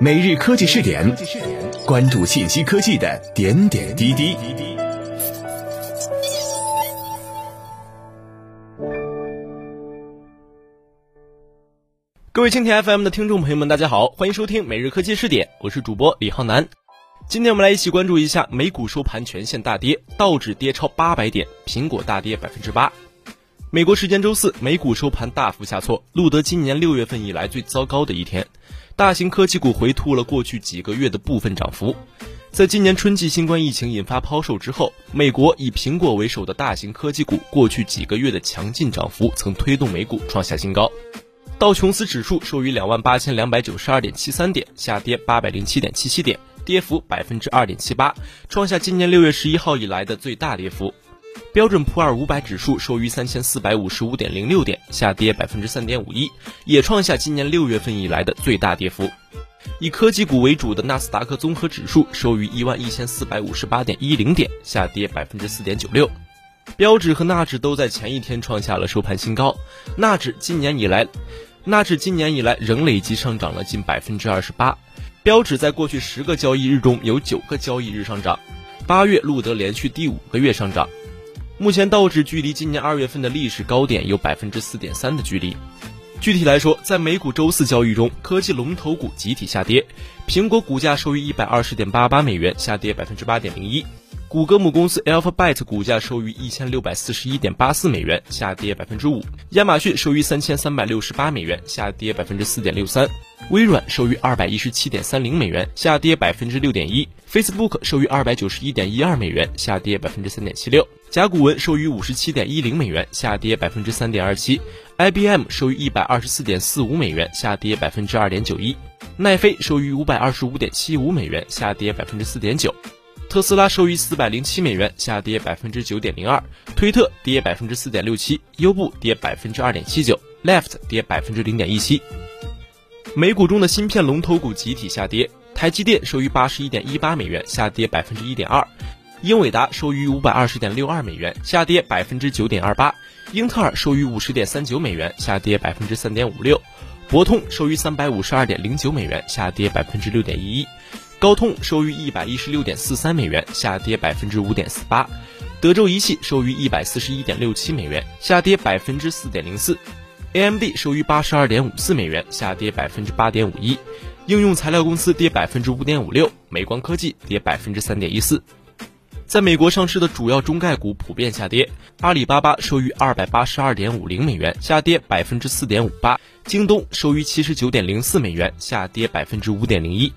每日科技试点，关注信息科技的点点滴滴。各位蜻蜓 FM 的听众朋友们，大家好，欢迎收听每日科技试点，我是主播李浩南。今天我们来一起关注一下美股收盘全线大跌，道指跌超八百点，苹果大跌百分之八。美国时间周四，美股收盘大幅下挫，录得今年六月份以来最糟糕的一天。大型科技股回吐了过去几个月的部分涨幅。在今年春季新冠疫情引发抛售之后，美国以苹果为首的大型科技股过去几个月的强劲涨幅，曾推动美股创下新高。道琼斯指数收于两万八千两百九十二点七三点，下跌八百零七点七七点，跌幅百分之二点七八，创下今年六月十一号以来的最大跌幅。标准普尔五百指数收于三千四百五十五点零六点，下跌百分之三点五一，也创下今年六月份以来的最大跌幅。以科技股为主的纳斯达克综合指数收于一万一千四百五十八点一零点，下跌百分之四点九六。标指和纳指都在前一天创下了收盘新高，纳指今年以来，纳指今年以来仍累计上涨了近百分之二十八。标指在过去十个交易日中有九个交易日上涨，八月录得连续第五个月上涨。目前道指距离今年二月份的历史高点有百分之四点三的距离。具体来说，在美股周四交易中，科技龙头股集体下跌，苹果股价收于一百二十点八八美元，下跌百分之八点零一；谷歌母公司 Alphabet 股价收于一千六百四十一点八四美元，下跌百分之五；亚马逊收于三千三百六十八美元，下跌百分之四点六三；微软收于二百一十七点三零美元，下跌百分之六点一。；Facebook 收于二百九十一点一二美元，下跌百分之三点七六。甲骨文收于五十七点一零美元，下跌百分之三点二七。；IBM 收于一百二十四点四五美元，下跌百分之二点九一；奈飞收于五百二十五点七五美元，下跌百分之四点九；特斯拉收于四百零七美元，下跌百分之九点零二；推特跌百分之四点六七；优步跌百分之二点七九；Left 跌百分之零点一七。美股中的芯片龙头股集体下跌，台积电收于八十一点一八美元，下跌百分之一点二。英伟达收于五百二十点六二美元，下跌百分之九点二八；英特尔收于五十点三九美元，下跌百分之三点五六；博通收于三百五十二点零九美元，下跌百分之六点一一；高通收于一百一十六点四三美元，下跌百分之五点四八；德州仪器收于一百四十一点六七美元，下跌百分之四点零四。；AMD 收于八十二点五四美元，下跌百分之八点五一；应用材料公司跌百分之五点五六；美光科技跌百分之三点一四。在美国上市的主要中概股普遍下跌，阿里巴巴收于二百八十二点五零美元，下跌百分之四点五八；京东收于七十九点零四美元，下跌百分之五点零一；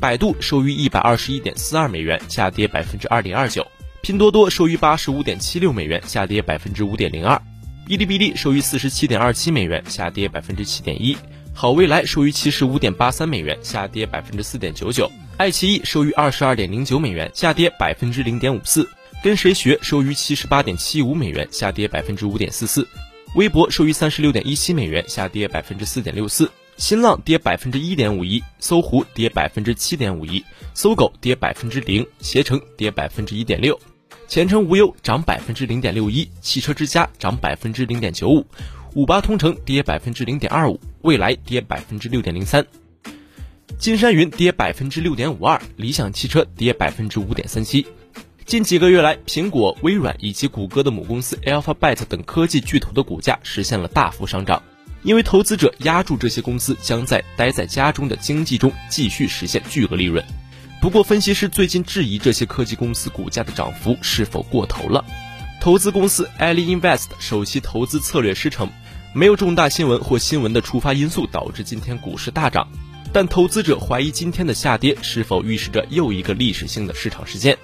百度收于一百二十一点四二美元，下跌百分之二点二九；拼多多收于八十五点七六美元，下跌百分之五点零二；哔哩哔哩收于四十七点二七美元，下跌百分之七点一；好未来收于七十五点八三美元，下跌百分之四点九九。爱奇艺收于二十二点零九美元，下跌百分之零点五四；跟谁学收于七十八点七五美元，下跌百分之五点四四；微博收于三十六点一七美元，下跌百分之四点六四；新浪跌百分之一点五一；搜狐跌百分之七点五一；搜狗跌百分之零；携程跌百分之一点六；前程无忧涨百分之零点六一；汽车之家涨百分之零点九五；五八同城跌百分之零点二五；蔚来跌百分之六点零三。金山云跌百分之六点五二，理想汽车跌百分之五点三七。近几个月来，苹果、微软以及谷歌的母公司 Alphabet 等科技巨头的股价实现了大幅上涨，因为投资者押注这些公司将在待在家中的经济中继续实现巨额利润。不过，分析师最近质疑这些科技公司股价的涨幅是否过头了。投资公司 Ali Invest 首席投资策略师称，没有重大新闻或新闻的触发因素导致今天股市大涨。但投资者怀疑今天的下跌是否预示着又一个历史性的市场事件，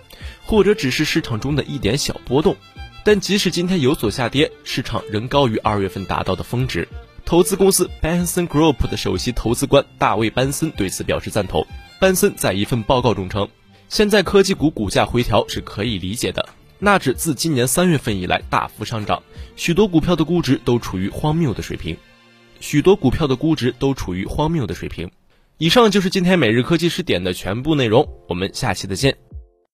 或者只是市场中的一点小波动。但即使今天有所下跌，市场仍高于二月份达到的峰值。投资公司 Benson Group 的首席投资官大卫·班森对此表示赞同。班森在一份报告中称，现在科技股股价回调是可以理解的。纳指自今年三月份以来大幅上涨，许多股票的估值都处于荒谬的水平。许多股票的估值都处于荒谬的水平。以上就是今天每日科技视点的全部内容，我们下期再见。